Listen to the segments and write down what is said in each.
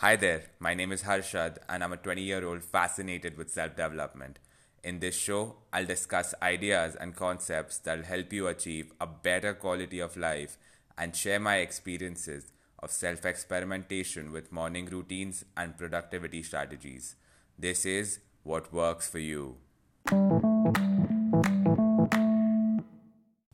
Hi there, my name is Harshad, and I'm a 20 year old fascinated with self development. In this show, I'll discuss ideas and concepts that'll help you achieve a better quality of life and share my experiences of self experimentation with morning routines and productivity strategies. This is what works for you.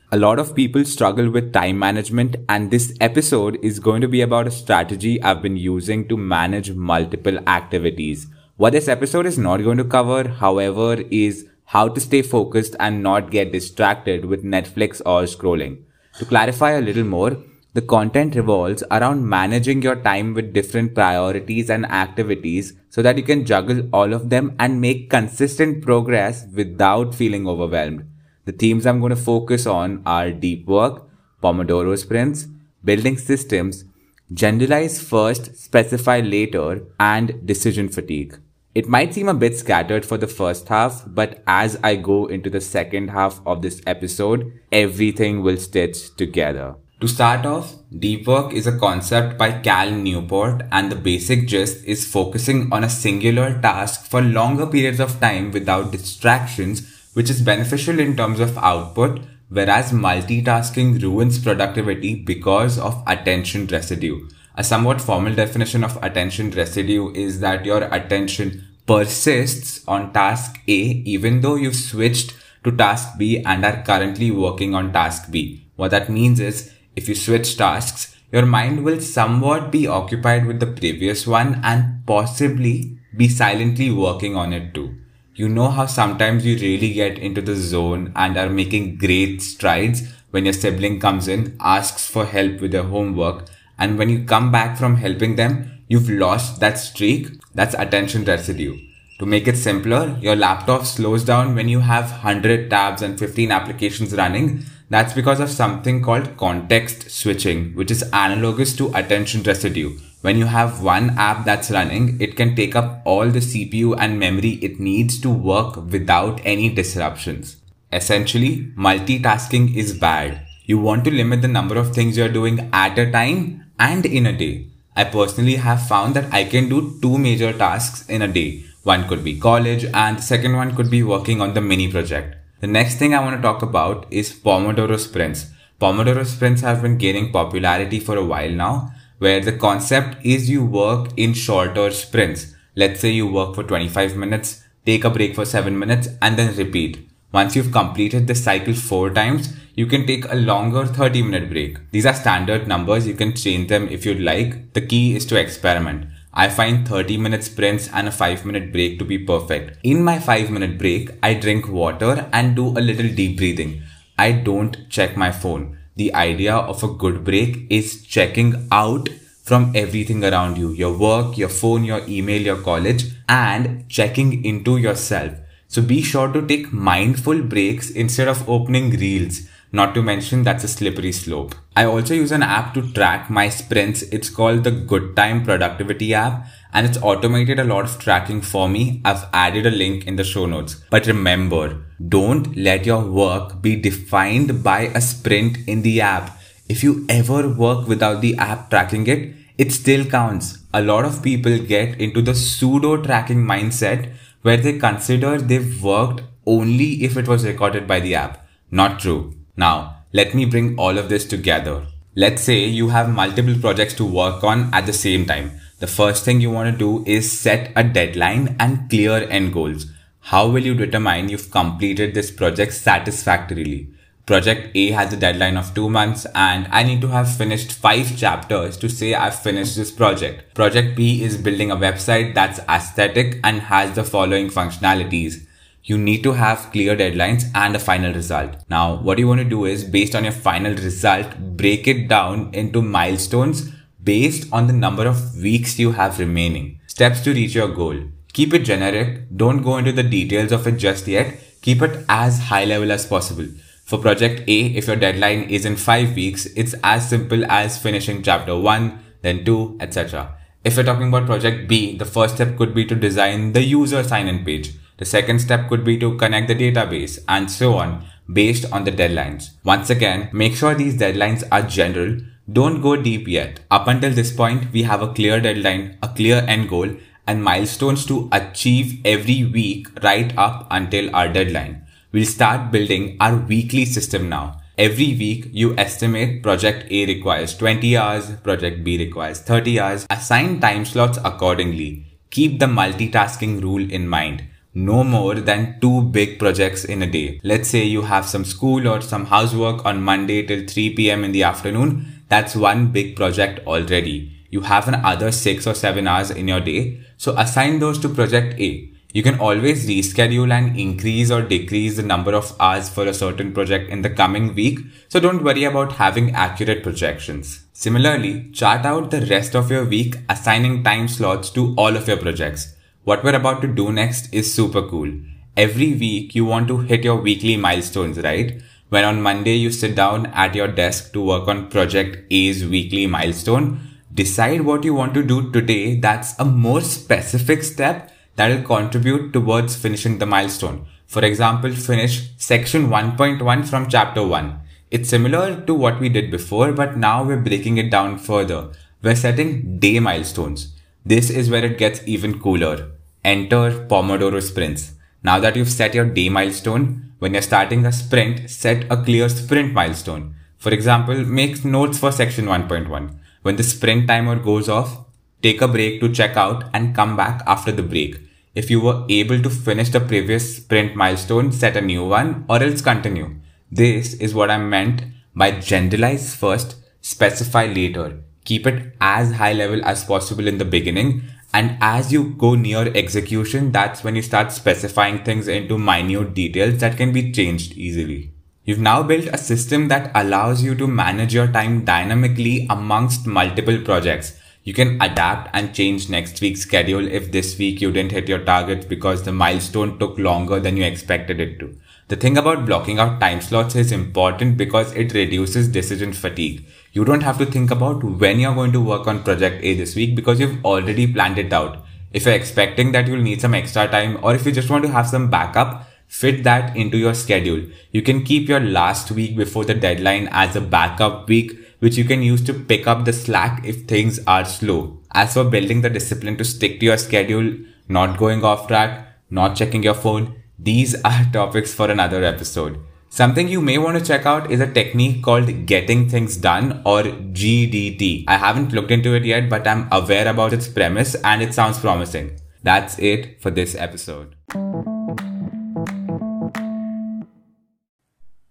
A lot of people struggle with time management, and this episode is going to be about a strategy I've been using to manage multiple activities. What this episode is not going to cover, however, is how to stay focused and not get distracted with Netflix or scrolling. To clarify a little more, the content revolves around managing your time with different priorities and activities so that you can juggle all of them and make consistent progress without feeling overwhelmed. The themes I'm going to focus on are deep work, Pomodoro sprints, building systems, generalize first, specify later, and decision fatigue. It might seem a bit scattered for the first half, but as I go into the second half of this episode, everything will stitch together. To start off, deep work is a concept by Cal Newport and the basic gist is focusing on a singular task for longer periods of time without distractions which is beneficial in terms of output, whereas multitasking ruins productivity because of attention residue. A somewhat formal definition of attention residue is that your attention persists on task A even though you've switched to task B and are currently working on task B. What that means is if you switch tasks, your mind will somewhat be occupied with the previous one and possibly be silently working on it too you know how sometimes you really get into the zone and are making great strides when your sibling comes in, asks for help with their homework, and when you come back from helping them, you've lost that streak. That's attention residue. To make it simpler, your laptop slows down when you have 100 tabs and 15 applications running. That's because of something called context switching, which is analogous to attention residue when you have one app that's running, it can take up all the CPU and memory it needs to work without any disruptions. Essentially, multitasking is bad. You want to limit the number of things you're doing at a time and in a day. I personally have found that I can do two major tasks in a day. One could be college and the second one could be working on the mini project. The next thing I want to talk about is Pomodoro sprints. Pomodoro sprints have been gaining popularity for a while now where the concept is you work in shorter sprints. Let's say you work for 25 minutes, take a break for 7 minutes, and then repeat. Once you've completed the cycle 4 times, you can take a longer 30 minute break. These are standard numbers, you can change them if you'd like. The key is to experiment. I find 30 minute sprints and a 5 minute break to be perfect. In my 5 minute break, I drink water and do a little deep breathing. I don't check my phone the idea of a good break is checking out from everything around you your work, your phone, your email, your college, and checking into yourself. So be sure to take mindful breaks instead of opening reels. Not to mention that's a slippery slope. I also use an app to track my sprints. It's called the Good Time Productivity app and it's automated a lot of tracking for me. I've added a link in the show notes. But remember, don't let your work be defined by a sprint in the app. If you ever work without the app tracking it, it still counts. A lot of people get into the pseudo tracking mindset where they consider they've worked only if it was recorded by the app. Not true. Now, let me bring all of this together. Let's say you have multiple projects to work on at the same time. The first thing you want to do is set a deadline and clear end goals. How will you determine you've completed this project satisfactorily? Project A has a deadline of two months and I need to have finished five chapters to say I've finished this project. Project B is building a website that's aesthetic and has the following functionalities you need to have clear deadlines and a final result. Now, what you want to do is based on your final result, break it down into milestones based on the number of weeks you have remaining. Steps to reach your goal. Keep it generic. Don't go into the details of it just yet. Keep it as high level as possible. For project A, if your deadline is in five weeks, it's as simple as finishing chapter one, then two, etc. If you're talking about project B, the first step could be to design the user sign-in page. The second step could be to connect the database and so on based on the deadlines. Once again, make sure these deadlines are general. Don't go deep yet. Up until this point, we have a clear deadline, a clear end goal, and milestones to achieve every week right up until our deadline. We'll start building our weekly system now. Every week, you estimate project A requires 20 hours, project B requires 30 hours. Assign time slots accordingly. Keep the multitasking rule in mind no more than two big projects in a day. Let's say you have some school or some housework on Monday till 3 p.m. in the afternoon. That's one big project already. You have another six or seven hours in your day. So assign those to project A. You can always reschedule and increase or decrease the number of hours for a certain project in the coming week. So don't worry about having accurate projections. Similarly, chart out the rest of your week assigning time slots to all of your projects. What we're about to do next is super cool. Every week you want to hit your weekly milestones, right? When on Monday you sit down at your desk to work on project A's weekly milestone, decide what you want to do today that's a more specific step that will contribute towards finishing the milestone. For example, finish section 1.1 from chapter 1. It's similar to what we did before, but now we're breaking it down further. We're setting day milestones. This is where it gets even cooler. Enter Pomodoro sprints. Now that you've set your day milestone, when you're starting a sprint, set a clear sprint milestone. For example, make notes for section 1.1. When the sprint timer goes off, take a break to check out and come back after the break. If you were able to finish the previous sprint milestone, set a new one or else continue. This is what I meant by generalize first, specify later. Keep it as high level as possible in the beginning and as you go near execution, that's when you start specifying things into minute details that can be changed easily. You've now built a system that allows you to manage your time dynamically amongst multiple projects. You can adapt and change next week's schedule if this week you didn't hit your targets because the milestone took longer than you expected it to. The thing about blocking out time slots is important because it reduces decision fatigue. You don't have to think about when you're going to work on project A this week because you've already planned it out. If you're expecting that you'll need some extra time or if you just want to have some backup, fit that into your schedule. You can keep your last week before the deadline as a backup week, which you can use to pick up the slack if things are slow. As for building the discipline to stick to your schedule, not going off track, not checking your phone, these are topics for another episode. Something you may want to check out is a technique called Getting Things Done or GDT. I haven't looked into it yet, but I'm aware about its premise and it sounds promising. That's it for this episode.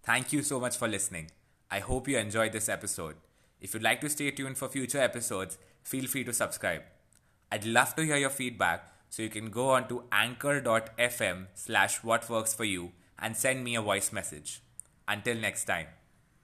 Thank you so much for listening. I hope you enjoyed this episode. If you'd like to stay tuned for future episodes, feel free to subscribe. I'd love to hear your feedback, so you can go on to anchor.fm slash what works for you and send me a voice message. Until next time.